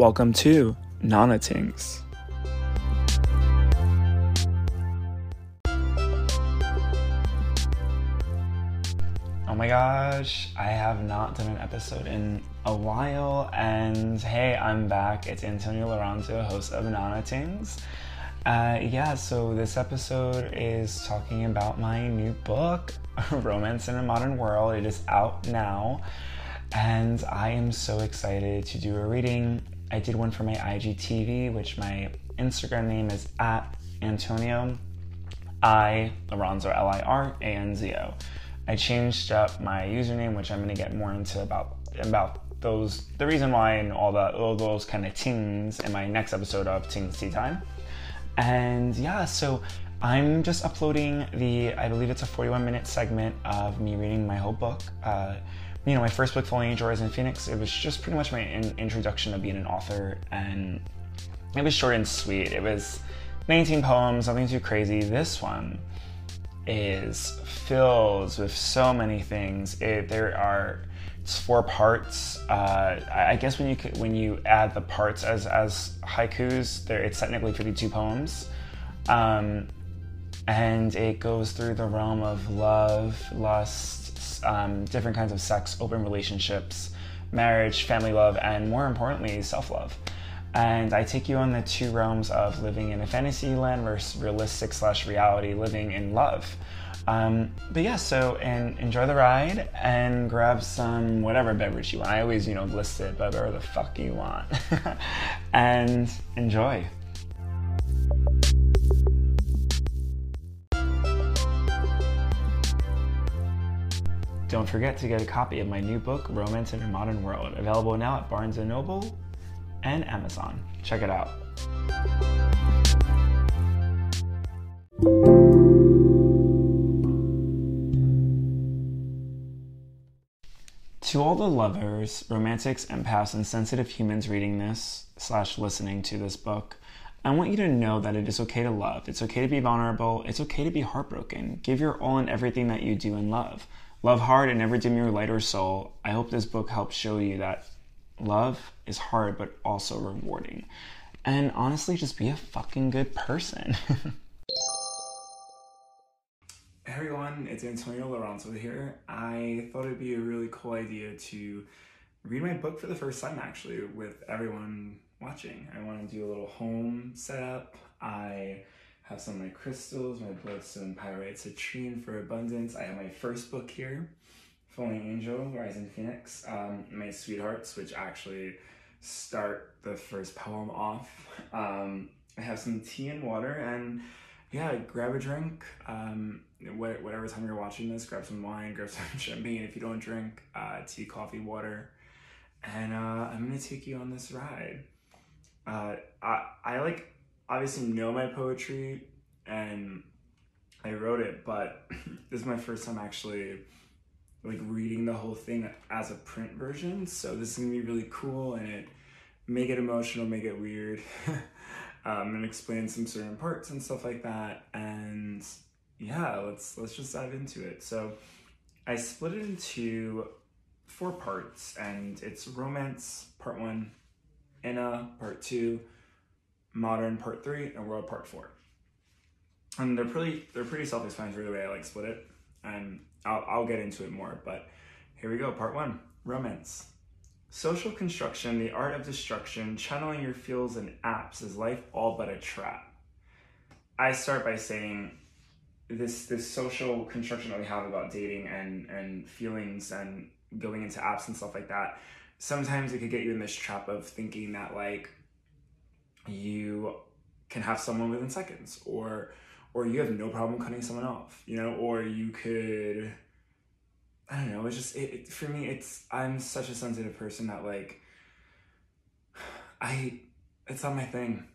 Welcome to Nana Tingz. Oh my gosh, I have not done an episode in a while, and hey, I'm back. It's Antonio Liranzo, host of Nana Tingz. Uh, yeah, so this episode is talking about my new book, Romance in a Modern World. It is out now, and I am so excited to do a reading. I did one for my IGTV, which my Instagram name is at Antonio I Liranzo L I R A N Z O. I changed up my username, which I'm to get more into about about those the reason why and all the all those kind of tings in my next episode of Tingz Tea Time. And yeah, so I'm just uploading the, I believe it's a 41 minute segment of me reading my whole book. Uh, you know, my first book, Falling Angel in Phoenix, it was just pretty much my in- introduction of being an author. And it was short and sweet. It was 19 poems, nothing too crazy. This one is filled with so many things. It, there are it's four parts. Uh, I guess when you when you add the parts as as haikus, there it's technically 52 poems, um, and it goes through the realm of love, lust, um, different kinds of sex, open relationships, marriage, family love, and more importantly, self love. And I take you on the two realms of living in a fantasy land versus realistic slash reality, living in love. Um, but yeah, so and enjoy the ride and grab some whatever beverage you want. I always, you know, list it, whatever the fuck you want. and enjoy. Don't forget to get a copy of my new book, Romance in a Modern World, available now at Barnes & Noble and Amazon. Check it out. To all the lovers, romantics, empaths, and sensitive humans reading this slash listening to this book, I want you to know that it is okay to love. It's okay to be vulnerable. It's okay to be heartbroken. Give your all in everything that you do in love. Love hard and never dim your light or soul. I hope this book helps show you that love is hard but also rewarding. And honestly, just be a fucking good person. Hey everyone, it's Antonio Liranzo here. I thought it'd be a really cool idea to read my book for the first time actually with everyone watching. I want to do a little home setup. I have some of my crystals, my bloodstone pyrite citrine for abundance. I have my first book here, Falling Angel, Rising Phoenix, um, my sweethearts, which actually start the first poem off. Um, I have some tea and water and yeah, grab a drink. Um, whatever time you're watching this, grab some wine, grab some champagne. If you don't drink, uh, tea, coffee, water. And uh, I'm gonna take you on this ride. Uh, I, I like obviously know my poetry and I wrote it, but this is my first time actually like reading the whole thing as a print version. So this is gonna be really cool and it make it emotional, make it weird. um, and explain some certain parts and stuff like that. And yeah, let's let's just dive into it. So I split it into four parts, and it's romance part one, Inna part two, modern part three, and world part four. And they're pretty they're pretty self-explanatory the way I like split it, and I'll I'll get into it more. But here we go, part one, romance. Social construction, the art of destruction, channeling your feels and apps, is life all but a trap? I start by saying this this social construction that we have about dating and and feelings and going into apps and stuff like that. Sometimes it could get you in this trap of thinking that like you can have someone within seconds, or or you have no problem cutting someone off, you know, or you could I don't know. It's just it, it, for me. It's I'm such a sensitive person that like I it's not my thing.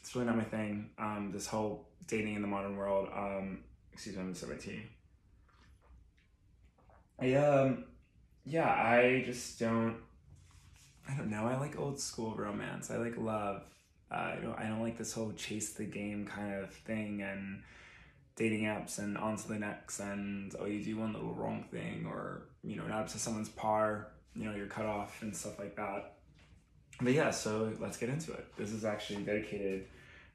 It's really not my thing. Um, this whole dating in the modern world. Um, excuse me, I'm gonna my tea. I um, yeah, I just don't. I don't know. I like old school romance. I like love. Uh, I don't. I don't like this whole chase the game kind of thing and dating apps and on to the next and oh you do one little wrong thing or you know not up to someone's par you know you're cut off and stuff like that but yeah, so let's get into it. This is actually dedicated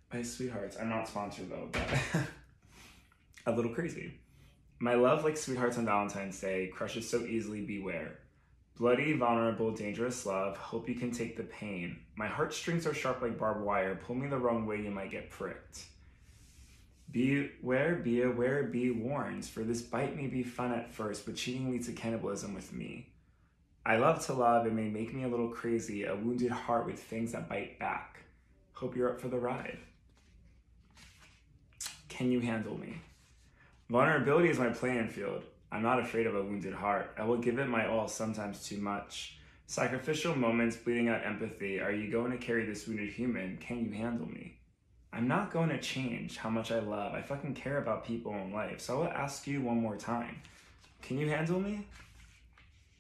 by Sweethearts. I'm not sponsored though, but a little crazy. My love, like sweethearts on Valentine's Day, crushes so easily, beware. Bloody, vulnerable, dangerous love, hope you can take the pain. My heartstrings are sharp like barbed wire, pull me the wrong way, you might get pricked. Beware, be aware, be warned, for this bite may be fun at first, but cheating leads to cannibalism with me. I love to love, it may make me a little crazy, a wounded heart with things that bite back. Hope you're up for the ride. Can you handle me? Vulnerability is my playing field. I'm not afraid of a wounded heart. I will give it my all, sometimes too much. Sacrificial moments, bleeding out empathy. Are you going to carry this wounded human? Can you handle me? I'm not going to change how much I love. I fucking care about people in life. So I will ask you one more time. Can you handle me?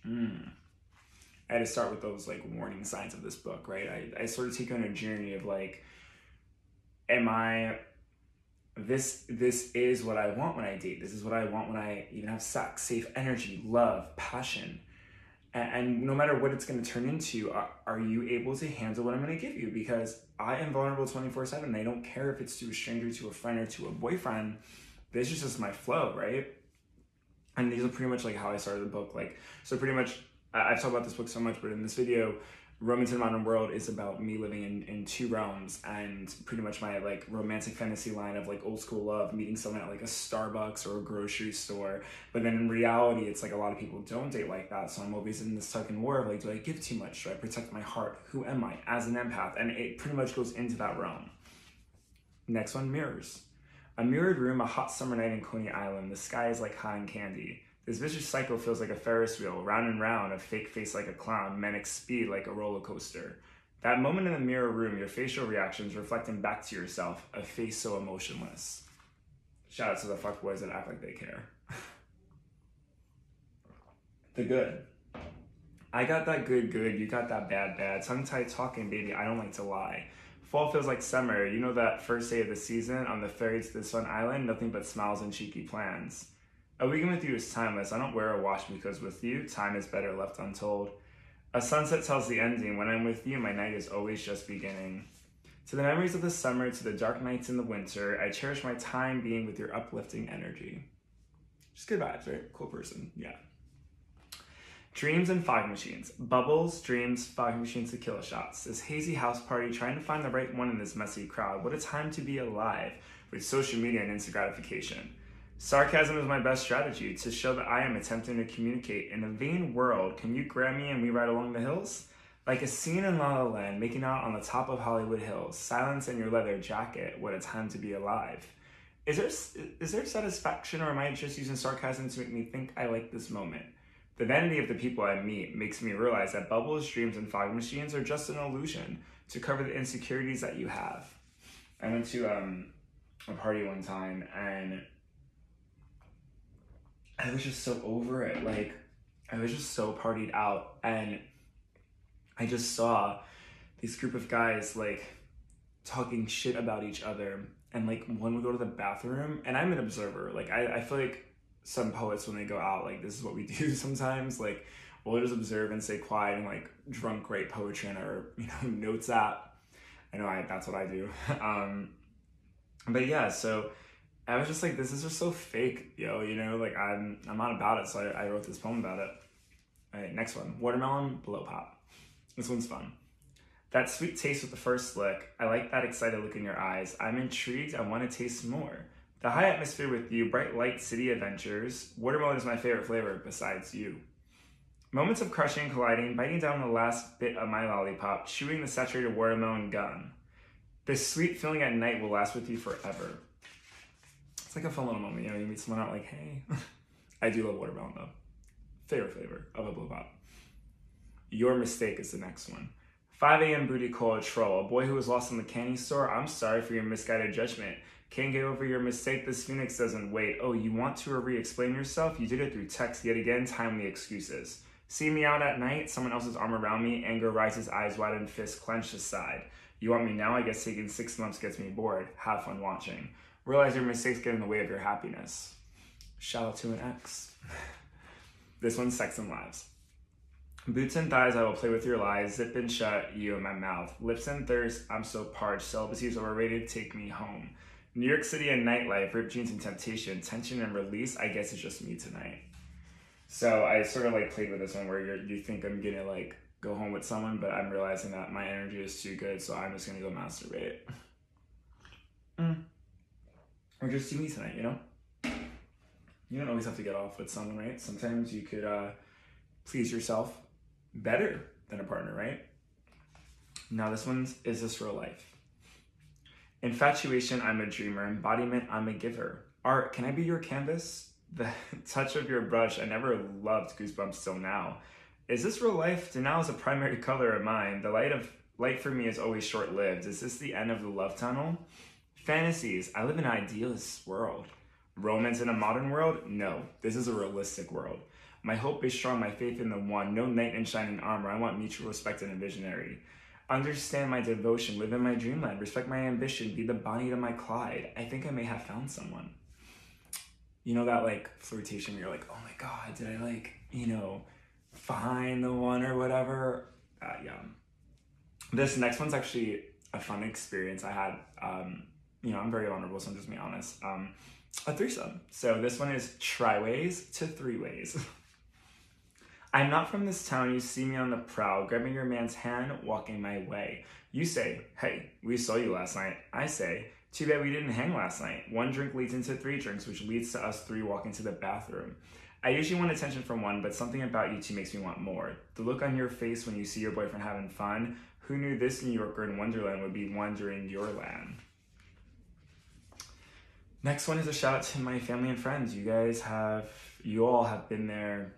Hmm. I had to start with those like warning signs of this book, right? I, I sort of take on a journey of like, am I this this is what I want when I date. This is what I want when I even have sex, safe energy, love, passion. And, and no matter what it's going to turn into, are, are you able to handle what I'm going to give you? Because I am vulnerable 24 7. I don't care if it's to a stranger, to a friend, or to a boyfriend. This is just my flow, right? And these are pretty much like how I started the book. Like, so pretty much, I've talked about this book so much, but in this video, Romance in the Modern World is about me living in, in two realms and pretty much my like romantic fantasy line of like old school love, meeting someone at like a Starbucks or a grocery store. But then in reality, it's like a lot of people don't date like that. So I'm always in this tug and war of like, do I give too much? Do I protect my heart? Who am I as an empath? And it pretty much goes into that realm. Next one, mirrors. A mirrored room, a hot summer night in Coney Island. The sky is like cotton candy. This vicious cycle feels like a Ferris wheel, round and round, a fake face like a clown, manic speed like a roller coaster. That moment in the mirror room, your facial reactions reflecting back to yourself, a face so emotionless. Shout out to the fuckboys that act like they care. the good. I got that good good, you got that bad bad. Tongue tied talking, baby, I don't like to lie. Fall feels like summer. You know that first day of the season on the ferry to the Sun island? Nothing but smiles and cheeky plans. A weekend with you is timeless. I don't wear a watch because with you, time is better left untold. A sunset tells the ending. When I'm with you, my night is always just beginning. To the memories of the summer, to the dark nights in the winter, I cherish my time being with your uplifting energy. Just good vibes, right? Cool person, yeah. Dreams and fog machines. Bubbles, dreams, fog machines, tequila shots. This hazy house party trying to find the right one in this messy crowd. What a time to be alive with social media and instant gratification. Sarcasm is my best strategy to show that I am attempting to communicate. In a vain world, can you grab me and we ride along the hills? Like a scene in La La Land, making out on the top of Hollywood Hills. Silence in your leather jacket. What a time to be alive. Is there is there satisfaction, or am I just using sarcasm to make me think I like this moment? The vanity of the people I meet makes me realize that bubbles, dreams, and fog machines are just an illusion to cover the insecurities that you have. I went to um, a party one time and I was just so over it. Like, I was just so partied out. And I just saw this group of guys, like, talking shit about each other. And, like, one would go to the bathroom. And I'm an observer. Like, I, I feel like some poets, when they go out, like, this is what we do sometimes. Like, we'll just observe and stay quiet and, like, drunk write poetry in our, you know, notes app. I know I, that's what I do. um, but yeah, so I was just like, this is just so fake, yo, you know, like I'm I'm not about it, so I, I wrote this poem about it. All right, next one. Watermelon blow pop. This one's fun. That sweet taste with the first lick. I like that excited look in your eyes. I'm intrigued. I want to taste more. The high atmosphere with you, bright light city adventures. Watermelon is my favorite flavor besides you. Moments of crushing, colliding, biting down the last bit of my lollipop, chewing the saturated watermelon gum. This sweet feeling at night will last with you forever. It's like a fun little moment, you know, you meet someone out like, hey. I do love watermelon though. Favorite flavor of a blow pop. Your mistake is the next one. 5 a.m. booty call a troll. A boy who was lost in the candy store. I'm sorry for your misguided judgment. Can't get over your mistake. This phoenix doesn't wait. Oh, you want to re-explain yourself? You did it through text yet again. Timely excuses. See me out at night. Someone else's arm around me. Anger rises, eyes wide and fist clenched aside. You want me now? I guess taking six months gets me bored. Have fun watching. Realize your mistakes get in the way of your happiness. Shout out to an ex. this one's Sex and Lives. Boots and thighs, I will play with your lies. Zip and shut you in my mouth. Lips and thirst, I'm so parched. Celibacy is overrated, take me home. New York City and nightlife, ripped jeans and temptation, tension and release. I guess it's just me tonight. So I sort of like played with this one where you you think I'm gonna like go home with someone, but I'm realizing that my energy is too good, so I'm just gonna go masturbate. Mm. Or just do me tonight, you know? You don't always have to get off with someone, right? Sometimes you could uh, please yourself better than a partner, right? Now, this one's is this real life? Infatuation, I'm a dreamer. Embodiment, I'm a giver. Art, can I be your canvas? The touch of your brush, I never loved goosebumps till now. Is this real life? Denal is a primary color of mine. The light of light for me is always short lived. Is this the end of the love tunnel? Fantasies, I live in an idealist world. Romance in a modern world? No, this is a realistic world. My hope is strong, my faith in the one. No knight in shining armor. I want mutual respect and a visionary. Understand my devotion, live in my dreamland, respect my ambition, be the Bonnie to my Clyde. I think I may have found someone. You know that like flirtation where you're like, oh my god, did I like, you know, find the one or whatever? Uh, yeah. This next one's actually a fun experience I had. Um, you know, I'm very vulnerable, so I'm just being honest. Um, a threesome. So this one is tri-ways to three ways. I'm not from this town, you see me on the prowl, grabbing your man's hand, walking my way. You say, hey, we saw you last night. I say, too bad we didn't hang last night. One drink leads into three drinks, which leads to us three walking to the bathroom. I usually want attention from one, but something about you two makes me want more. The look on your face when you see your boyfriend having fun. Who knew this New Yorker in Wonderland would be wandering your land? Next one is a shout out to my family and friends. You guys have, you all have been there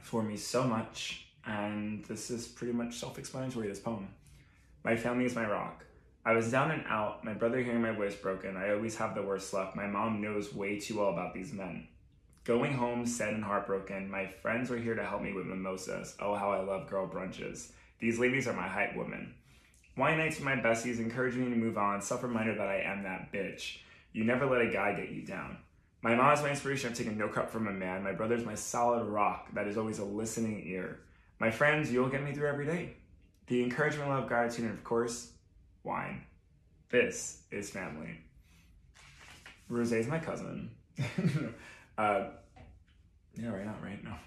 for me so much, and this is pretty much self explanatory, this poem. My family is my rock. I was down and out, my brother hearing my voice broken. I always have the worst luck. My mom knows way too well about these men. Going home, sad and heartbroken, my friends were here to help me with mimosas. Oh, how I love girl brunches. These ladies are my hype women. Wine nights with my besties encourage me to move on, self reminder that I am that bitch. You never let a guy get you down. My mom is my inspiration. I've taken no crap from a man. My brother's my solid rock that is always a listening ear. My friends, you'll get me through every day. The encouragement, love, gratitude, and of course, wine. This is family. Rose is my cousin. uh, yeah, right now, right? now.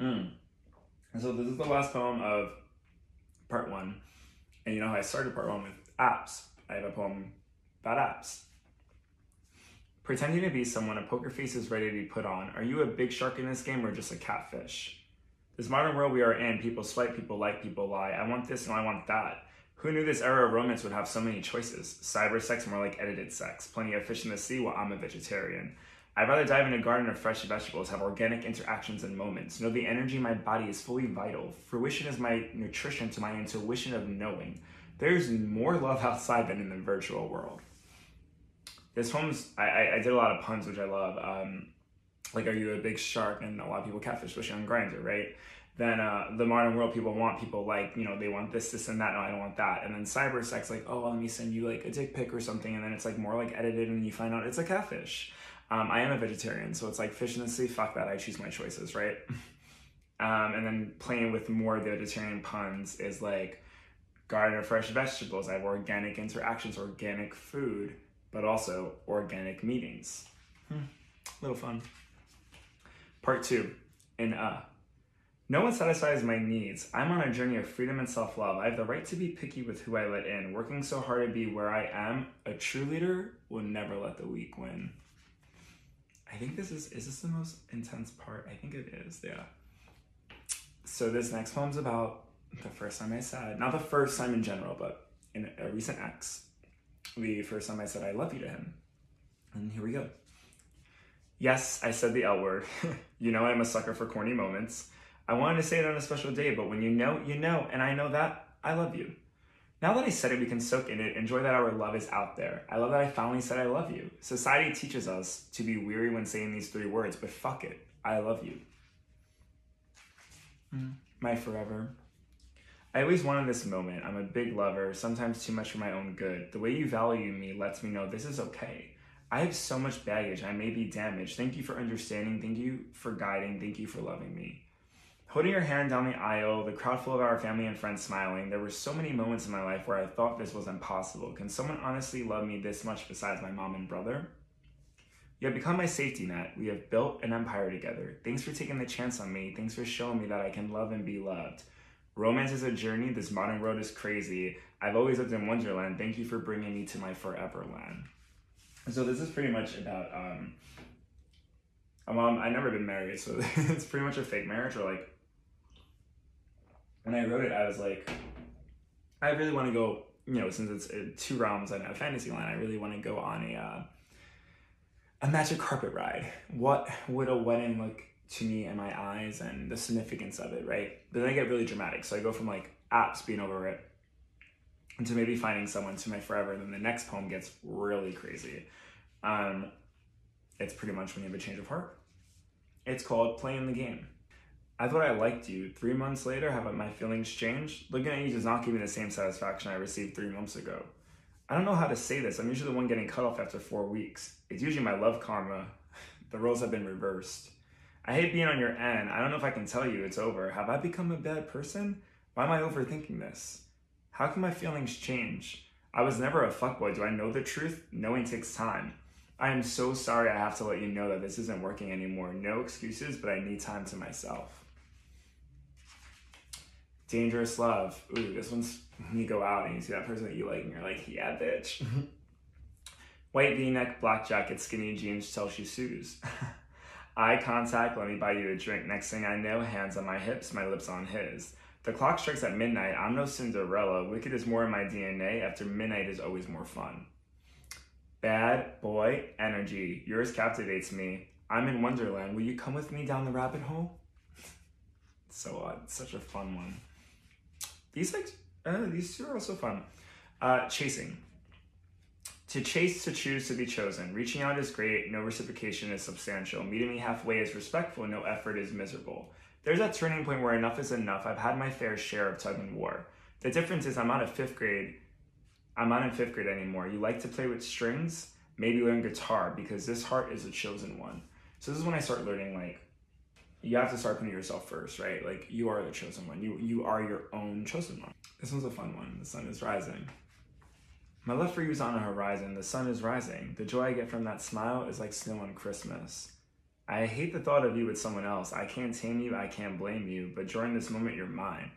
Mm. And so this is the last poem of part one. And you know how I started part one with apps. I have a poem about apps. Pretending to be someone, a poker face is ready to be put on. Are you a big shark in this game or just a catfish? This modern world we are in, people swipe, people like, people lie. I want this and I want that. Who knew this era of romance would have so many choices? Cyber sex more like edited sex. Plenty of fish in the sea while I'm a vegetarian. I'd rather dive in a garden of fresh vegetables, have organic interactions and moments. Know the energy in my body is fully vital. Fruition is my nutrition to my intuition of knowing. There's more love outside than in the virtual world this poem's I, I, did a lot of puns which I love. Um, like, are you a big shark? And a lot of people catfish, especially on Grindr, right? Then uh, the modern world, people want people like you know they want this, this, and that. No, I don't want that. And then cyber sex, like oh, well, let me send you like a dick pic or something, and then it's like more like edited, and you find out it's a catfish. Um, I am a vegetarian, so it's like fish in the sea. Fuck that. I choose my choices, right? Um, and then playing with more vegetarian puns is like garden of fresh vegetables. I have organic interactions, organic food but also organic meetings. Hmm. Little fun. Part two, in uh. No one satisfies my needs. I'm on a journey of freedom and self love. I have the right to be picky with who I let in. Working so hard to be where I am, a true leader will never let the weak win. I think this is, is this the most intense part? I think it is, yeah. So this next poem's about the first time I said, not the first time in general, but in a recent ex, the first time I said I love you to him. And here we go. Yes, I said the L word. you know I'm a sucker for corny moments. I wanted to say it on a special day, but when you know, you know, and I know that, I love you. Now that I said it, we can soak in it, enjoy that our love is out there. I love that I finally said I love you. Society teaches us to be weary when saying these three words, but fuck it, I love you. Mm. My forever. I always wanted this moment. I'm a big lover, sometimes too much for my own good. The way you value me lets me know this is okay. I have so much baggage. I may be damaged. Thank you for understanding. Thank you for guiding. Thank you for loving me. Holding her hand down the aisle, the crowd full of our family and friends smiling, there were so many moments in my life where I thought this was impossible. Can someone honestly love me this much besides my mom and brother? You have become my safety net. We have built an empire together. Thanks for taking the chance on me. Thanks for showing me that I can love and be loved. Romance is a journey. This modern world is crazy. I've always lived in Wonderland. Thank you for bringing me to my forever land. So this is pretty much about um, a mom. I've never been married, so it's pretty much a fake marriage. Or like when I wrote it, I was like, I really want to go. You know, since it's uh, two realms and a fantasy line, I really want to go on a uh, a magic carpet ride. What would a wedding look to me and my eyes and the significance of it, right? But then I get really dramatic. So I go from like apps being over it into maybe finding someone to my forever. And then the next poem gets really crazy. Um, it's pretty much when you have a change of heart. It's called Playing the Game. I thought I liked you. Three months later, have my feelings changed? Looking at you does not give me the same satisfaction I received three months ago. I don't know how to say this. I'm usually the one getting cut off after four weeks. It's usually my love karma. The roles have been reversed. I hate being on your end. I don't know if I can tell you it's over. Have I become a bad person? Why am I overthinking this? How can my feelings change? I was never a fuckboy. Do I know the truth? Knowing takes time. I am so sorry I have to let you know that this isn't working anymore. No excuses, but I need time to myself. Dangerous love. Ooh, this one's when you go out and you see that person that you like and you're like, yeah, bitch. White v-neck, black jacket, skinny jeans, tell she shoes. Eye contact, let me buy you a drink. Next thing I know, hands on my hips, my lips on his. The clock strikes at midnight. I'm no Cinderella. Wicked is more in my DNA. After midnight is always more fun. Bad boy energy. Yours captivates me. I'm in Wonderland. Will you come with me down the rabbit hole? so odd. Such a fun one. These like uh, these two are also fun. Uh, chasing. To chase, to choose, to be chosen. Reaching out is great, no reciprocation is substantial. Meeting me halfway is respectful, no effort is miserable. There's that turning point where enough is enough. I've had my fair share of tug and war. The difference is I'm not a fifth grade. I'm not in fifth grade anymore. You like to play with strings? Maybe learn guitar because this heart is a chosen one. So this is when I start learning like you have to start putting yourself first, right? Like you are the chosen one. You you are your own chosen one. This one's a fun one. The sun is rising. My love for you is on a horizon. The sun is rising. The joy I get from that smile is like snow on Christmas. I hate the thought of you with someone else. I can't tame you, I can't blame you, but during this moment, you're mine.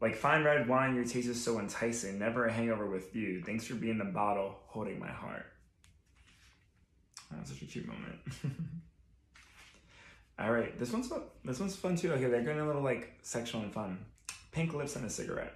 Like fine red wine, your taste is so enticing. Never a hangover with you. Thanks for being the bottle holding my heart. That's such a cute moment. All right, this one's this one's fun too. Okay, they're getting a little like sexual and fun. Pink lips and a cigarette.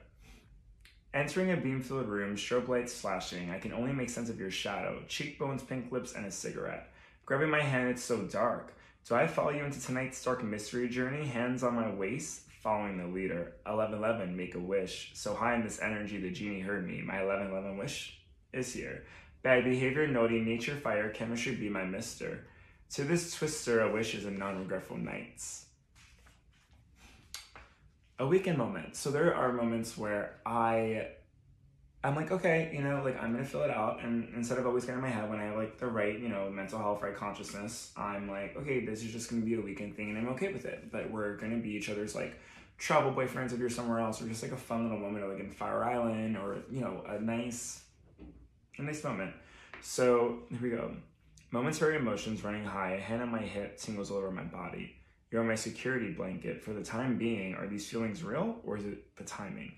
Entering a beam-filled room, strobe lights flashing. I can only make sense of your shadow. Cheekbones, pink lips, and a cigarette. Grabbing my hand, it's so dark. Do I follow you into tonight's dark mystery journey? Hands on my waist, following the leader. 1111, make a wish. So high in this energy, the genie heard me. My 1111 wish is here. Bad behavior, naughty nature, fire, chemistry, be my mister. To this twister, a wish is a non-regretful nights. A weekend moment. So there are moments where I I'm like, okay, you know, like I'm gonna fill it out, and instead of always getting in my head when I have like the right, you know, mental health, right consciousness, I'm like, okay, this is just gonna be a weekend thing, and I'm okay with it. But we're gonna be each other's like travel boyfriends if you're somewhere else, or just like a fun little moment, or like in Fire Island, or you know, a nice, a nice moment. So here we go. Momentary emotions running high, a hand on my hip tingles all over my body. You're my security blanket. For the time being, are these feelings real, or is it the timing?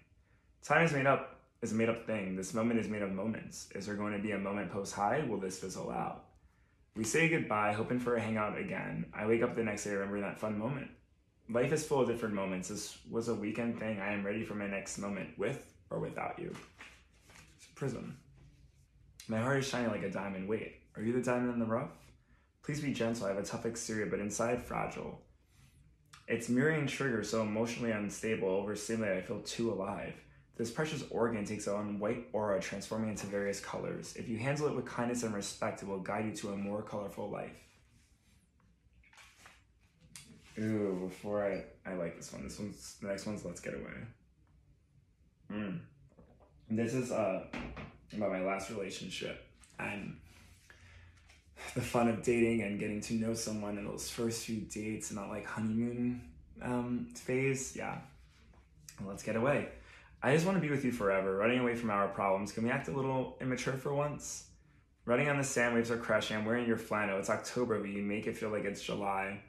Time is made up is a made up thing. This moment is made of moments. Is there going to be a moment post high? Will this fizzle out? We say goodbye, hoping for a hangout again. I wake up the next day remembering that fun moment. Life is full of different moments. This was a weekend thing. I am ready for my next moment with or without you. It's a prism. My heart is shining like a diamond. Wait, are you the diamond in the rough? Please be gentle. I have a tough exterior, but inside fragile. It's mirroring trigger, so emotionally unstable, overstimulated, I feel too alive. This precious organ takes on white aura, transforming into various colors. If you handle it with kindness and respect, it will guide you to a more colorful life. Ooh, before I, I like this one. This one's the next one's Let's Get Away. Mm. This is uh about my last relationship. And the fun of dating and getting to know someone in those first few dates and that like honeymoon um, phase, yeah, let's get away. I just want to be with you forever, running away from our problems. Can we act a little immature for once? Running on the sand, waves are crashing. I'm wearing your flannel. It's October, but you make it feel like it's July.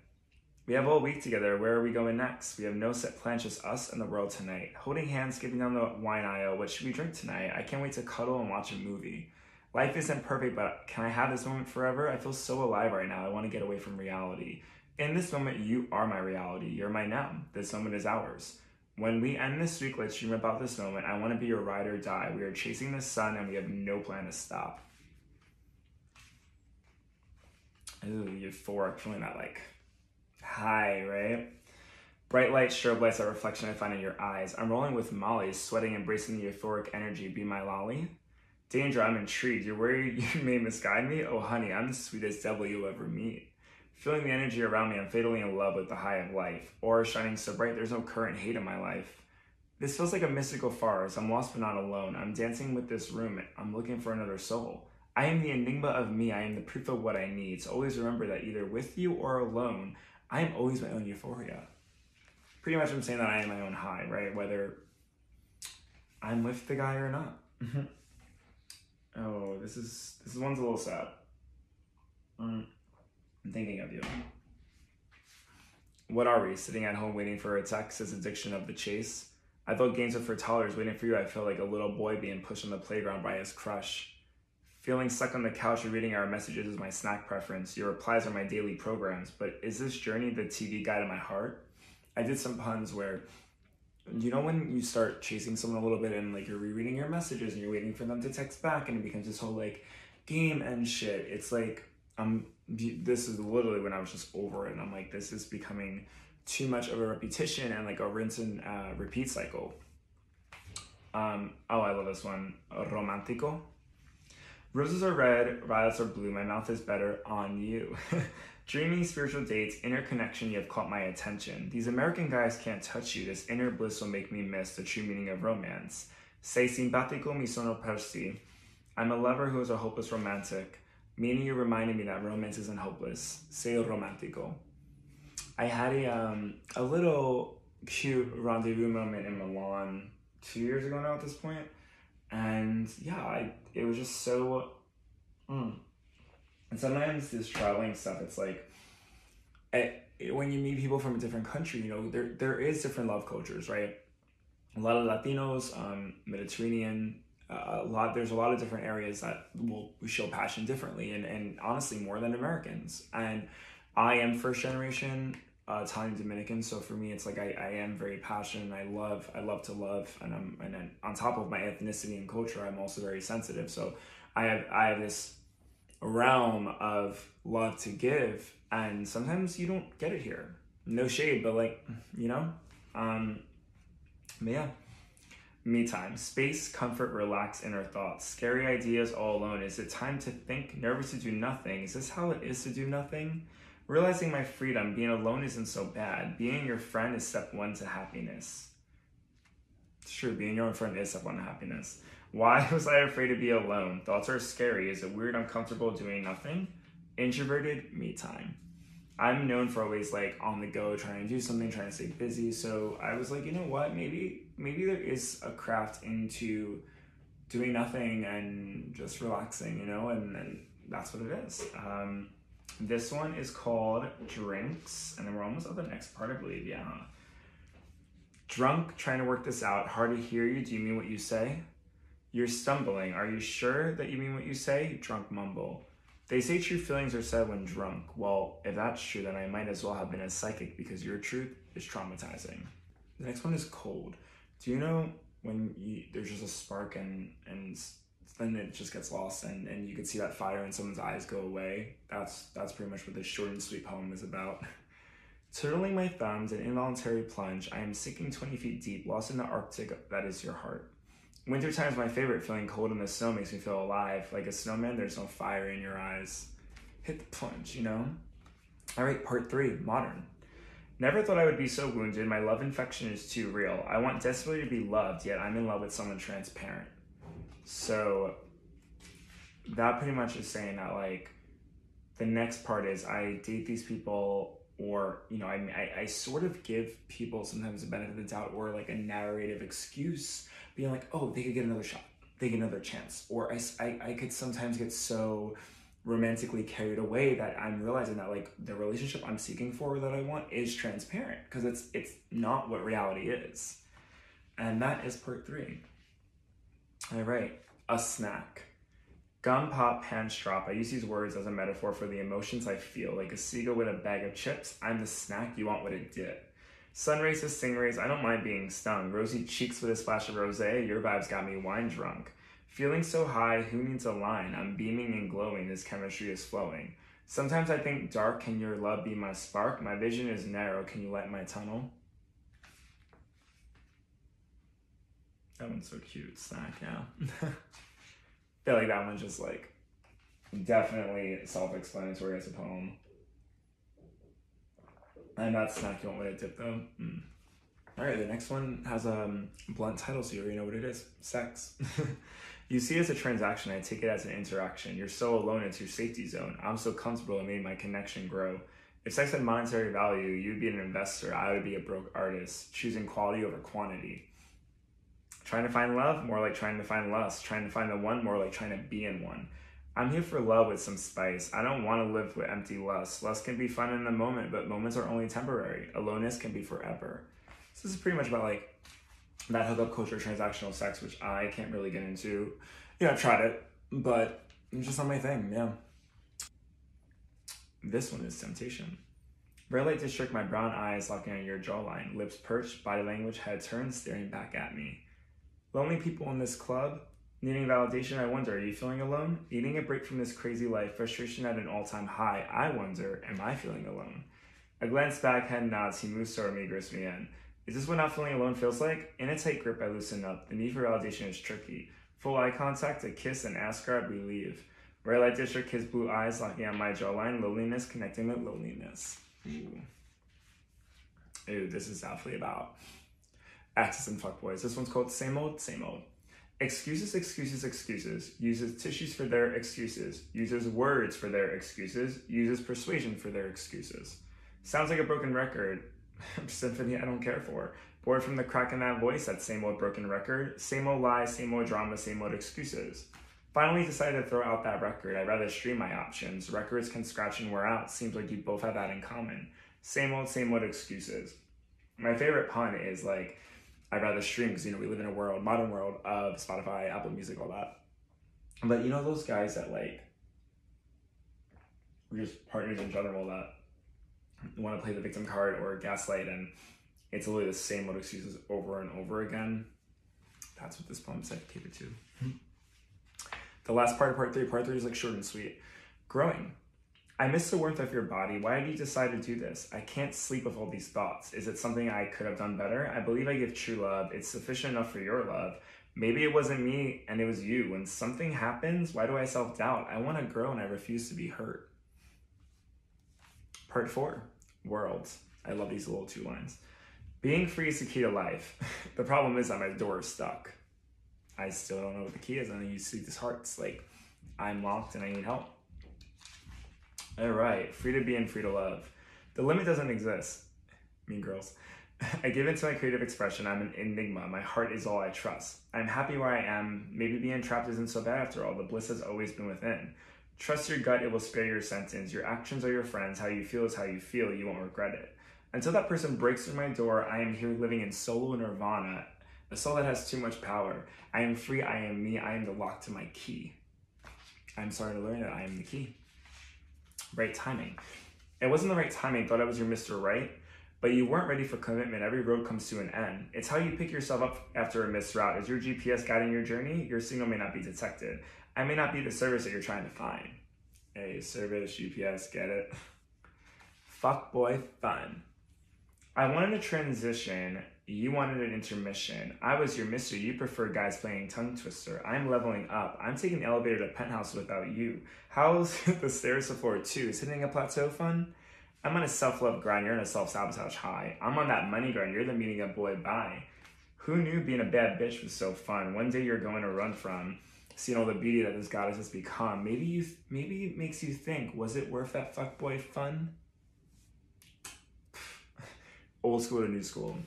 We have all week together. Where are we going next? We have no set plans, just us and the world tonight. Holding hands, skipping down the wine aisle. What should we drink tonight? I can't wait to cuddle and watch a movie. Life isn't perfect, but can I have this moment forever? I feel so alive right now. I want to get away from reality. In this moment, you are my reality. You're my now. This moment is ours. When we end this week, let's dream about this moment. I want to be your ride or die. We are chasing the sun and we have no plan to stop. Euphoric, feeling that like high, right? Bright lights, strobe lights, that reflection I find in your eyes. I'm rolling with Molly, sweating, embracing the euphoric energy. Be my lolly. Danger, I'm intrigued. You're worried you may misguide me? Oh, honey, I'm the sweetest devil you'll ever meet. Feeling the energy around me, I'm fatally in love with the high of life. Aura shining so bright, there's no current hate in my life. This feels like a mystical farce. I'm lost but not alone. I'm dancing with this room. I'm looking for another soul. I am the enigma of me. I am the proof of what I need. So always remember that either with you or alone, I am always my own euphoria. Pretty much, I'm saying that I am my own high, right? Whether I'm with the guy or not. oh, this is this one's a little sad. Um, I'm thinking of you. What are we? Sitting at home waiting for a text? This addiction of the chase. I thought games were for toddlers. Waiting for you, I feel like a little boy being pushed on the playground by his crush. Feeling stuck on the couch and reading our messages is my snack preference. Your replies are my daily programs. But is this journey the TV guide of my heart? I did some puns where, you know, when you start chasing someone a little bit and like you're rereading your messages and you're waiting for them to text back and it becomes this whole like game and shit. It's like I'm. This is literally when I was just over it. And I'm like, this is becoming too much of a repetition and like a rinse and uh, repeat cycle. Um, oh, I love this one. Romantico. Roses are red, violets are blue, my mouth is better on you. Dreamy spiritual dates, inner connection, you have caught my attention. These American guys can't touch you. This inner bliss will make me miss the true meaning of romance. Sei simpatico mi sono persi. I'm a lover who is a hopeless romantic. Meaning you reminded me that romance isn't hopeless. Sei romantico. I had a um a little cute rendezvous moment in Milan two years ago now at this point and yeah, I, it was just so. Mm. And sometimes this traveling stuff, it's like, it, it, when you meet people from a different country, you know, there there is different love cultures, right? A lot of Latinos, um, Mediterranean, uh, a lot. There's a lot of different areas that will show passion differently, and and honestly, more than Americans. And I am first generation uh, Italian Dominican. So for me, it's like I, I am very passionate. I love I love to love, and I'm and then on top of my ethnicity and culture, I'm also very sensitive. So I have I have this realm of love to give, and sometimes you don't get it here. No shade, but like you know, um, yeah. Me time, space, comfort, relax, inner thoughts. Scary ideas all alone. Is it time to think? Nervous to do nothing? Is this how it is to do nothing? Realizing my freedom, being alone isn't so bad. Being your friend is step one to happiness. It's true, being your own friend is step one to happiness. Why was I afraid to be alone? Thoughts are scary. Is it weird, uncomfortable doing nothing? Introverted, me time. I'm known for always like on the go, trying to do something, trying to stay busy. So I was like, you know what? Maybe maybe there is a craft into doing nothing and just relaxing, you know, and, and that's what it is. Um, this one is called Drinks, and then we're almost at the next part, I believe. Yeah. Drunk, trying to work this out. Hard to hear you. Do you mean what you say? You're stumbling. Are you sure that you mean what you say? Drunk mumble. They say true feelings are said when drunk. Well, if that's true, then I might as well have been a psychic because your truth is traumatizing. The next one is cold. Do you know when you, there's just a spark and and then it just gets lost and, and you can see that fire in someone's eyes go away. That's that's pretty much what this short and sweet poem is about. Turtling my thumbs, an involuntary plunge, I am sinking 20 feet deep, lost in the Arctic that is your heart. Wintertime is my favorite, feeling cold in the snow makes me feel alive. Like a snowman, there's no fire in your eyes. Hit the plunge, you know? All right, part three, modern. Never thought I would be so wounded. My love infection is too real. I want desperately to be loved, yet I'm in love with someone transparent. So that pretty much is saying that like the next part is I date these people or you know I, I, I sort of give people sometimes a benefit of the doubt or like a narrative excuse being like oh they could get another shot. They get another chance. Or I, I, I could sometimes get so romantically carried away that i'm realizing that like the relationship i'm seeking for that i want is transparent because it's it's not what reality is. And that is part three all right a snack Gum pop, pants drop. I use these words as a metaphor for the emotions I feel. Like a seagull with a bag of chips, I'm the snack you want with a dip. Sun rays stingrays, I don't mind being stung. Rosy cheeks with a splash of rosé, your vibes got me wine drunk. Feeling so high, who needs a line? I'm beaming and glowing, this chemistry is flowing. Sometimes I think dark, can your love be my spark? My vision is narrow, can you light my tunnel? That one's so cute, snack, yeah. feel like that one's just like definitely self-explanatory as a poem. And that's not you want me to tip though. Mm. All right, the next one has a um, blunt title, so you already know what it is: sex. you see it as a transaction. I take it as an interaction. You're so alone; it's your safety zone. I'm so comfortable; it made my connection grow. If sex had monetary value, you'd be an investor. I would be a broke artist, choosing quality over quantity. Trying to find love, more like trying to find lust. Trying to find the one, more like trying to be in one. I'm here for love with some spice. I don't want to live with empty lust. Lust can be fun in the moment, but moments are only temporary. Aloneness can be forever. So this is pretty much about like that hookup culture, transactional sex, which I can't really get into. Know, I've tried it, but it's just not my thing. Yeah. This one is temptation. Red light district, my brown eyes locking on your jawline, lips perched, body language, head turned, staring back at me. Lonely people in this club, needing validation, I wonder, are you feeling alone? Needing a break from this crazy life, frustration at an all time high, I wonder, am I feeling alone? I glance back, head nods, he moves toward me, grips me in. Is this what not feeling alone feels like? In a tight grip, I loosen up. The need for validation is tricky. Full eye contact, a kiss, and ask her, we leave. Red light district, his blue eyes locking on my jawline, loneliness connecting with loneliness. Ooh. Ooh, this is definitely about Exes and fuckboys. This one's called Same Old, Same Old. Excuses, excuses, excuses. Uses tissues for their excuses. Uses words for their excuses. Uses persuasion for their excuses. Sounds like a broken record. Symphony I don't care for. Bored from the crack in that voice, that same old broken record. Same old lies, same old drama, same old excuses. Finally decided to throw out that record. I'd rather stream my options. Records can scratch and wear out. Seems like you both have that in common. Same old, same old excuses. My favorite pun is like, I'd rather stream because you know we live in a world, modern world of Spotify, Apple Music, all that. But you know those guys that like, we're just partners in general that want to play the victim card or gaslight, and it's literally the same old excuses over and over again. That's what this poem's dedicated to. Hmm. The last part of part three, part three is like short and sweet. Growing. I miss the warmth of your body. Why did you decide to do this? I can't sleep with all these thoughts. Is it something I could have done better? I believe I give true love. It's sufficient enough for your love. Maybe it wasn't me and it was you. When something happens, why do I self doubt? I want to grow and I refuse to be hurt. Part four Worlds. I love these little two lines. Being free is the key to life. the problem is that my door is stuck. I still don't know what the key is. And you see this heart. It's like, I'm locked and I need help. All right, free to be and free to love. The limit doesn't exist. Mean girls. I give into my creative expression. I'm an enigma. My heart is all I trust. I'm happy where I am. Maybe being trapped isn't so bad after all. The bliss has always been within. Trust your gut, it will spare your sentence. Your actions are your friends. How you feel is how you feel. You won't regret it. Until that person breaks through my door, I am here living in solo nirvana, a soul that has too much power. I am free. I am me. I am the lock to my key. I'm sorry to learn that I am the key right timing. It wasn't the right timing, thought I was your Mr. Right, but you weren't ready for commitment. Every road comes to an end. It's how you pick yourself up after a missed route. Is your GPS guiding your journey? Your signal may not be detected. I may not be the service that you're trying to find. Hey, service, GPS, get it? Fuck boy fun. I wanted a transition you wanted an intermission. I was your mister. You prefer guys playing tongue twister. I'm leveling up. I'm taking the elevator to penthouse without you. How's the stairs to floor two? Is hitting a plateau fun? I'm on a self love grind. You're on a self sabotage high. I'm on that money grind. You're the meeting up boy. Bye. Who knew being a bad bitch was so fun? One day you're going to run from. seeing all the beauty that this goddess has become, maybe you maybe it makes you think, was it worth that fuckboy fun? Old school to new school.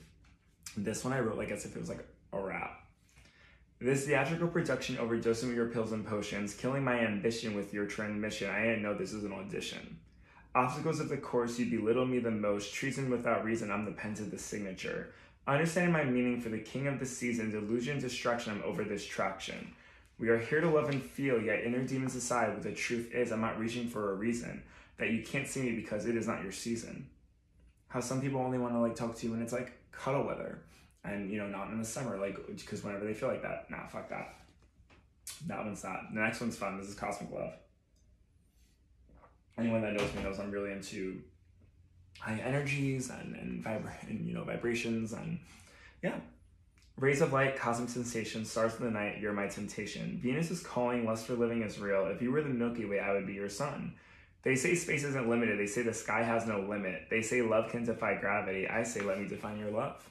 This one I wrote like as if it was like a rap. This theatrical production overdosing with your pills and potions, killing my ambition with your transmission. I didn't know this was an audition. Obstacles of the course, you belittle me the most. Treason without reason, I'm the pen to the signature. Understanding my meaning for the king of the season, delusion, distraction, I'm over this traction. We are here to love and feel, yet inner demons aside, what the truth is, I'm not reaching for a reason. That you can't see me because it is not your season. How some people only want to like talk to you when it's like cuddle weather. And you know, not in the summer, like because whenever they feel like that, nah, fuck that. That one's not. The next one's fun. This is Cosmic Love. Anyone that knows me knows I'm really into high energies and and, and you know vibrations and yeah Rays of light, cosmic sensation, stars in the night, you're my temptation. Venus is calling, lust for living is real. If you were the Milky Way, I would be your sun. They say space isn't limited. They say the sky has no limit. They say love can defy gravity. I say let me define your love.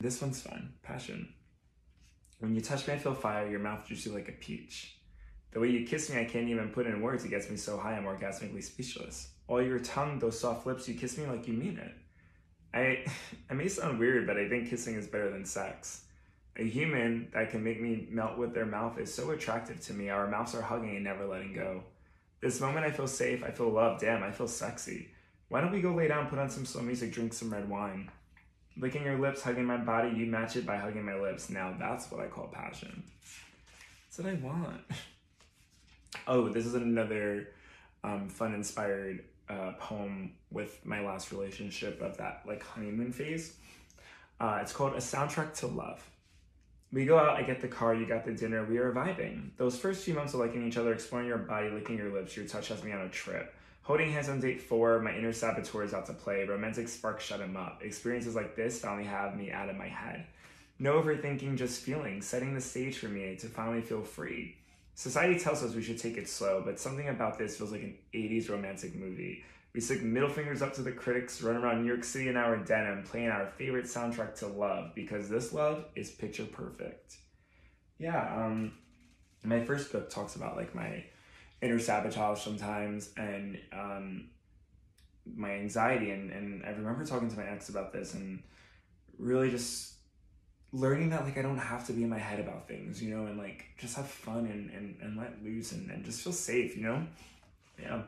This one's fun. Passion. When you touch me, I feel fire. Your mouth juicy like a peach. The way you kiss me, I can't even put in words. It gets me so high, I'm orgasmically speechless. All your tongue, those soft lips, you kiss me like you mean it. I, I may sound weird, but I think kissing is better than sex. A human that can make me melt with their mouth is so attractive to me. Our mouths are hugging and never letting go. This moment I feel safe, I feel loved, damn, I feel sexy. Why don't we go lay down, put on some slow music, drink some red wine? Licking your lips, hugging my body, you match it by hugging my lips. Now that's what I call passion. That's what I want. Oh, this is another um, fun inspired uh, poem with my last relationship of that like honeymoon phase. Uh, it's called A Soundtrack to Love. We go out, I get the car, you got the dinner, we are vibing. Those first few months of liking each other, exploring your body, licking your lips, your touch has me on a trip. Holding hands on date four, my inner saboteur is out to play. Romantic sparks shut him up. Experiences like this finally have me out of my head. No overthinking, just feeling, setting the stage for me to finally feel free. Society tells us we should take it slow, but something about this feels like an 80s romantic movie. We stick middle fingers up to the critics, run around New York City in our denim, playing our favorite soundtrack to love, because this love is picture perfect. Yeah, um, my first book talks about like my inner sabotage sometimes and um, my anxiety, and, and I remember talking to my ex about this and really just learning that like I don't have to be in my head about things, you know, and like just have fun and, and, and let loose and, and just feel safe, you know? Yeah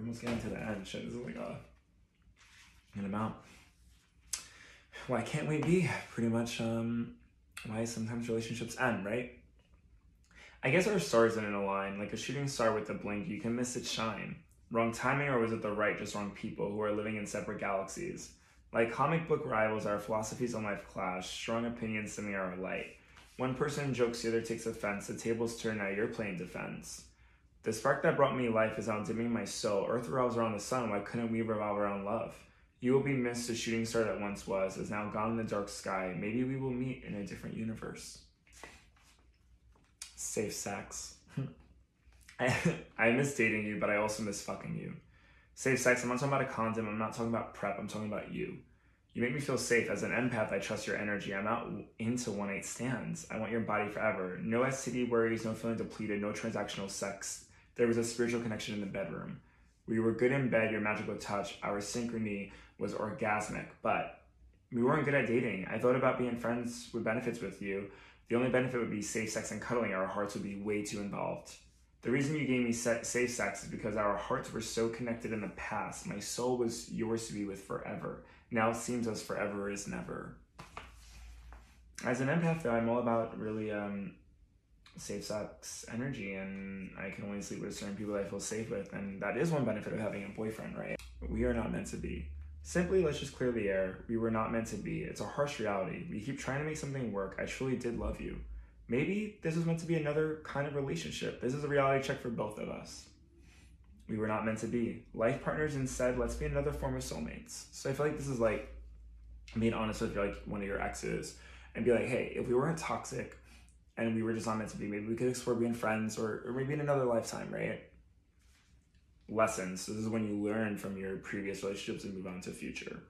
almost getting to the end. Shit, this is like a an amount. Why can't we be? Pretty much um, why sometimes relationships end, right? I guess our stars didn't align. Like a shooting star with a blink, you can miss its shine. Wrong timing, or was it the right, just wrong people who are living in separate galaxies? Like comic book rivals, our philosophies on life clash, strong opinions sending our light. One person jokes, the other takes offense, the tables turn, now you're playing defense. The spark that brought me life is now dimming my soul. Earth revolves around the sun. Why couldn't we revolve around love? You will be missed. The shooting star that once was is now gone in the dark sky. Maybe we will meet in a different universe. Safe sex. I, I miss dating you, but I also miss fucking you. Safe sex. I'm not talking about a condom. I'm not talking about PrEP. I'm talking about you. You make me feel safe. As an empath, I trust your energy. I'm not into one night stands. I want your body forever. No STD worries, no feeling depleted, no transactional sex. There was a spiritual connection in the bedroom. We were good in bed, your magical touch, our synchrony was orgasmic, but we weren't good at dating. I thought about being friends with benefits with you. The only benefit would be safe sex and cuddling. Our hearts would be way too involved. The reason you gave me safe sex is because our hearts were so connected in the past. My soul was yours to be with forever. Now it seems as forever is never. As an empath, though, I'm all about really um, safe sex energy and I can only sleep with certain people I feel safe with. And that is one benefit of having a boyfriend, right? We are not meant to be. Simply, let's just clear the air. We were not meant to be. It's a harsh reality. We keep trying to make something work. I truly did love you. Maybe this was meant to be another kind of relationship. This is a reality check for both of us. We were not meant to be. Life partners instead, let's be another form of soulmates. So I feel like this is like being honest with like one of your exes and be like, hey, if we weren't toxic, and we were just not meant to be. Maybe we could explore being friends or, or maybe in another lifetime, right? Lessons. So this is when you learn from your previous relationships and move on to future.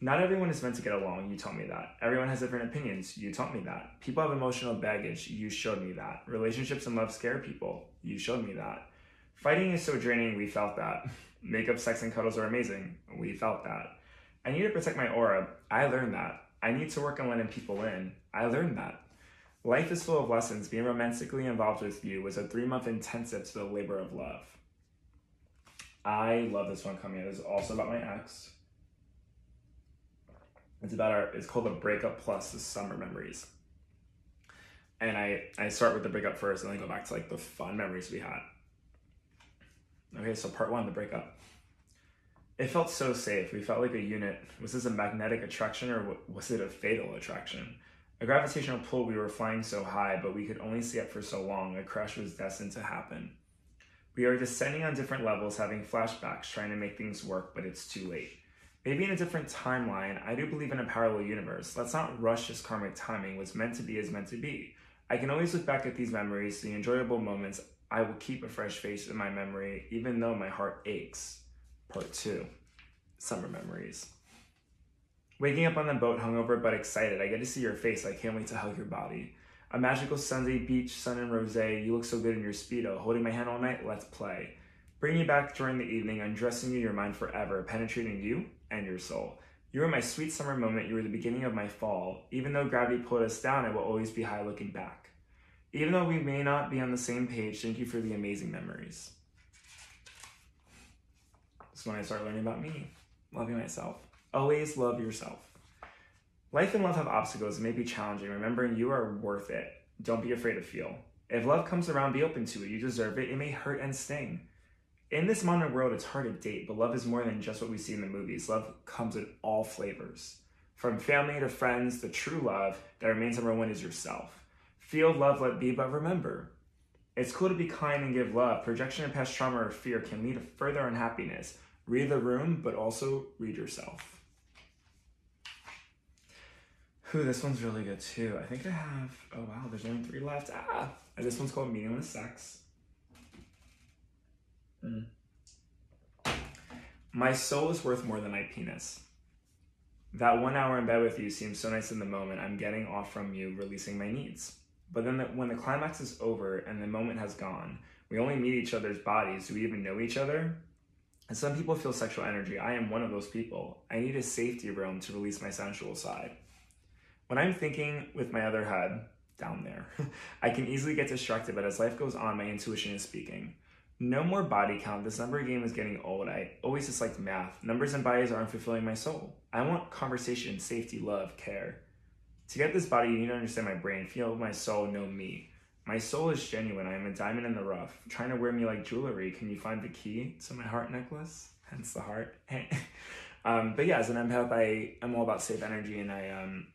Not everyone is meant to get along, you taught me that. Everyone has different opinions, you taught me that. People have emotional baggage, you showed me that. Relationships and love scare people, you showed me that. Fighting is so draining, we felt that. Makeup, sex, and cuddles are amazing, we felt that. I need to protect my aura, I learned that. I need to work on letting people in, I learned that. Life is full of lessons. Being romantically involved with you was a three month intensive to the labor of love. I love this one coming in. It's also about my ex. It's about our, it's called the breakup plus the summer memories. And I, I start with the breakup first and then go back to like the fun memories we had. Okay, so part one, the breakup. It felt so safe. We felt like a unit. Was this a magnetic attraction or was it a fatal attraction? A gravitational pull, we were flying so high, but we could only see it for so long. A crash was destined to happen. We are descending on different levels, having flashbacks, trying to make things work, but it's too late. Maybe in a different timeline, I do believe in a parallel universe. Let's not rush this karmic timing. What's meant to be is meant to be. I can always look back at these memories, the enjoyable moments. I will keep a fresh face in my memory, even though my heart aches. Part two Summer Memories. Waking up on the boat, hungover but excited. I get to see your face. I can't wait to hug your body. A magical Sunday beach, sun and rose. You look so good in your Speedo. Holding my hand all night, let's play. Bringing you back during the evening, undressing you, your mind forever, penetrating you and your soul. You were my sweet summer moment. You were the beginning of my fall. Even though gravity pulled us down, I will always be high looking back. Even though we may not be on the same page, thank you for the amazing memories. This is when I start learning about me, loving myself. Always love yourself. Life and love have obstacles and may be challenging. Remembering you are worth it. Don't be afraid to feel. If love comes around, be open to it. You deserve it. It may hurt and sting. In this modern world, it's hard to date, but love is more than just what we see in the movies. Love comes in all flavors. From family to friends, the true love that remains number one is yourself. Feel love, let be, but remember, it's cool to be kind and give love. Projection of past trauma or fear can lead to further unhappiness. Read the room, but also read yourself. Ooh, this one's really good too. I think I have, oh wow, there's only three left. Ah, and this one's called Meaningless Sex. Mm. My soul is worth more than my penis. That one hour in bed with you seems so nice in the moment. I'm getting off from you, releasing my needs. But then the, when the climax is over and the moment has gone, we only meet each other's bodies. Do we even know each other? And some people feel sexual energy. I am one of those people. I need a safety realm to release my sensual side. When I'm thinking with my other head, down there, I can easily get distracted, but as life goes on, my intuition is speaking. No more body count. This number game is getting old. I always disliked math. Numbers and bodies aren't fulfilling my soul. I want conversation, safety, love, care. To get this body, you need to understand my brain, feel my soul, know me. My soul is genuine. I am a diamond in the rough. Trying to wear me like jewelry. Can you find the key to my heart necklace? Hence the heart. um, but yeah, as an empath, I am all about safe energy, and I um,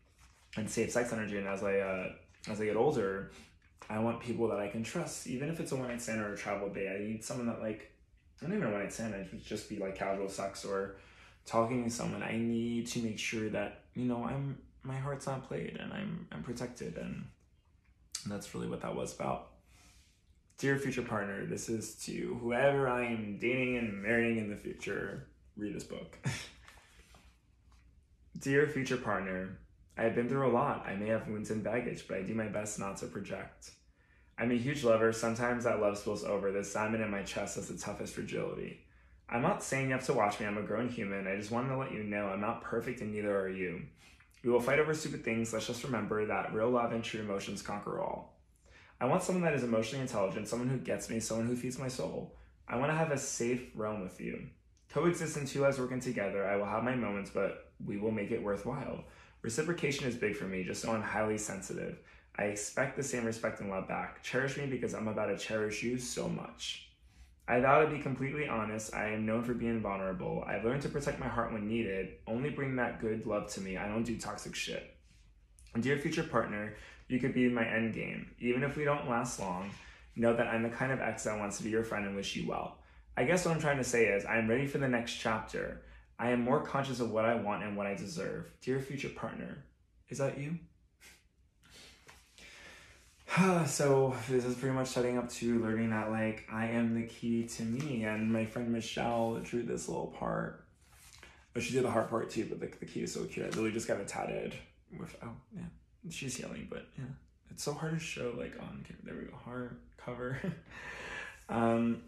and safe sex energy. And as I uh, as I get older, I want people that I can trust, even if it's a one night stand or a travel day. I need someone that like I don't even a one night stand. It would just be like casual sex or talking to someone. I need to make sure that you know I'm my heart's not played and I'm I'm protected and that's really what that was about. Dear future partner, this is to whoever I am dating and marrying in the future. Read this book. Dear future partner, I have been through a lot. I may have wounds and baggage, but I do my best not to project. I'm a huge lover. Sometimes that love spills over. The diamond in my chest has the toughest fragility. I'm not saying you have to watch me. I'm a grown human. I just wanted to let you know I'm not perfect and neither are you. We will fight over stupid things. Let's just remember that real love and true emotions conquer all. I want someone that is emotionally intelligent, someone who gets me, someone who feeds my soul. I want to have a safe realm with you. Coexist in two lives working together. I will have my moments, but we will make it worthwhile. Reciprocation is big for me, just so I'm highly sensitive. I expect the same respect and love back. Cherish me because I'm about to cherish you so much. I vow to be completely honest. I am known for being vulnerable. I've learned to protect my heart when needed. Only bring that good love to me. I don't do toxic shit. Dear future partner, you could be my end game. Even if we don't last long, know that I'm the kind of ex that wants to be your friend and wish you well. I guess what I'm trying to say is I'm ready for the next chapter. I am more conscious of what I want and what I deserve. Dear future partner, is that you? so this is pretty much setting up to learning that like I am the key to me and my friend Michelle drew this little part but she did the heart part too. But the, the key is so cute. I literally just got it tatted with oh yeah, she's yelling, but yeah, it's so hard to show like on there we go heart cover. um,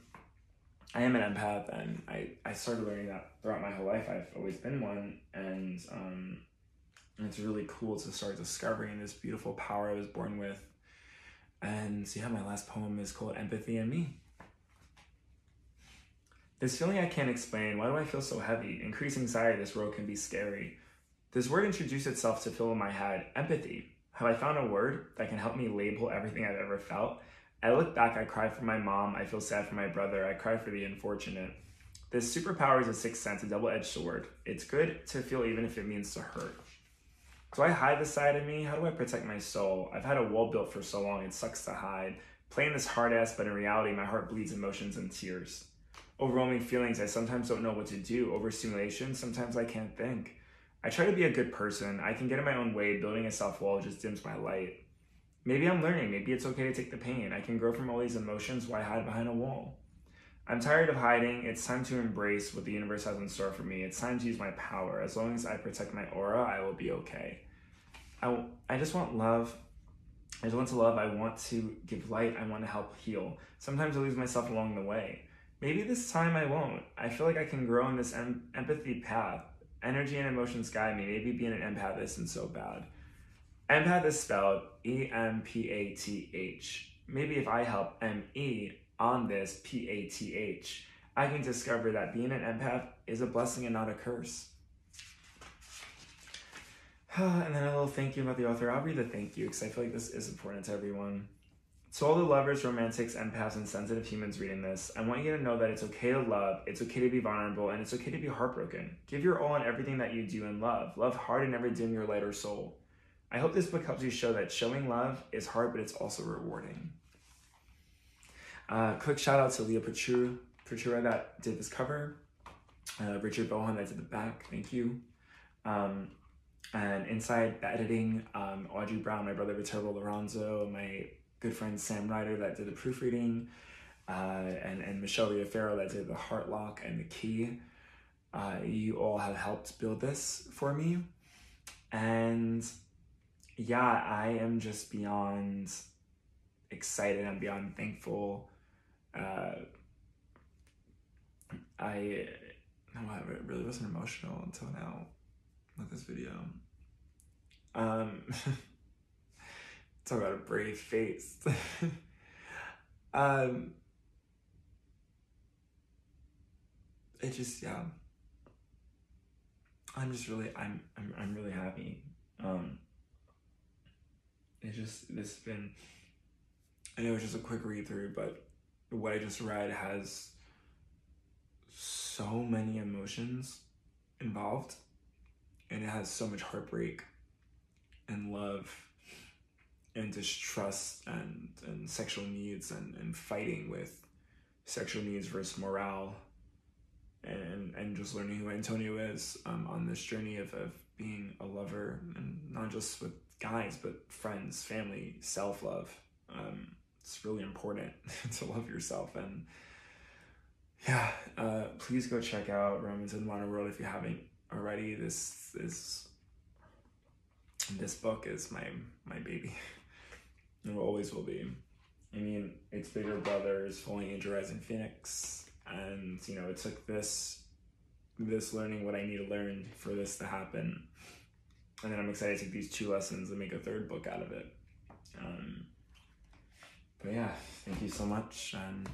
I am an empath, and I I started learning that throughout my whole life. I've always been one, and um, it's really cool to start discovering this beautiful power I was born with. And so, yeah, my last poem is called Empathy and Me. This feeling I can't explain. Why do I feel so heavy? Increased anxiety this world can be scary. This word introduced itself to fill in my head empathy. Have I found a word that can help me label everything I've ever felt? I look back, I cry for my mom, I feel sad for my brother, I cry for the unfortunate. This superpower is a sixth sense, a double edged sword. It's good to feel even if it means to hurt. Do I hide this side of me? How do I protect my soul? I've had a wall built for so long, it sucks to hide. Playing this hard ass, but in reality, my heart bleeds emotions and tears overwhelming feelings. I sometimes don't know what to do. Overstimulation, sometimes I can't think. I try to be a good person. I can get in my own way. Building a self wall just dims my light. Maybe I'm learning. Maybe it's okay to take the pain. I can grow from all these emotions. Why hide behind a wall? I'm tired of hiding. It's time to embrace what the universe has in store for me. It's time to use my power. As long as I protect my aura, I will be okay. I, I just want love. I just want to love. I want to give light. I want to help heal. Sometimes I lose myself along the way. Maybe this time I won't. I feel like I can grow in this em- empathy path. Energy and emotions guide me. Maybe being an empath isn't so bad. Empath is spelled E M P A T H. Maybe if I help M E on this P A T H, I can discover that being an empath is a blessing and not a curse. and then a little thank you about the author. I'll read the thank you because I feel like this is important to everyone. To all the lovers, romantics, empaths, and sensitive humans reading this, I want you to know that it's okay to love, it's okay to be vulnerable, and it's okay to be heartbroken. Give your all in everything that you do in love. Love hard and never dim your light or soul. I hope this book helps you show that showing love is hard, but it's also rewarding. Uh, quick shout out to Leah Patura, Patura that did this cover, uh, Richard Bohan that did the back, thank you. Um, and inside the editing, um, Audrey Brown, my brother Viterbo Liranzo, my good friend Sam Ryder that did the proofreading, uh, and, and Michelle Riafaro that did the heart lock and the key. Uh, you all have helped build this for me. And yeah, I am just beyond excited. I'm beyond thankful. Uh, I, no, I really wasn't emotional until now with this video. Um, talk about a brave face. um, it just yeah. I'm just really I'm I'm I'm really happy. Um, it just has been. I know it's just a quick read through, but what I just read has so many emotions involved, and it has so much heartbreak and love and distrust and, and sexual needs and, and fighting with sexual needs versus morale and and just learning who Antonio is um, on this journey of, of being a lover and not just with guys but friends, family, self love. Um, it's really important to love yourself and yeah, uh, please go check out Romance in the Modern World if you haven't already. This is this book is my my baby. It always will be. I mean, it's bigger brothers, Falling Angel Rising Phoenix, and you know, it took this this learning what I need to learn for this to happen. And then I'm excited to take these two lessons and make a third book out of it. Um, but yeah, thank you so much. And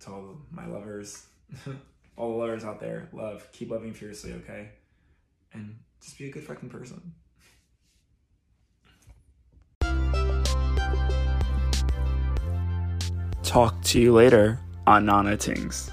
to all my lovers, all the lovers out there, love, keep loving fiercely, okay? And just be a good fucking person. talk to you later on Nana Tingz.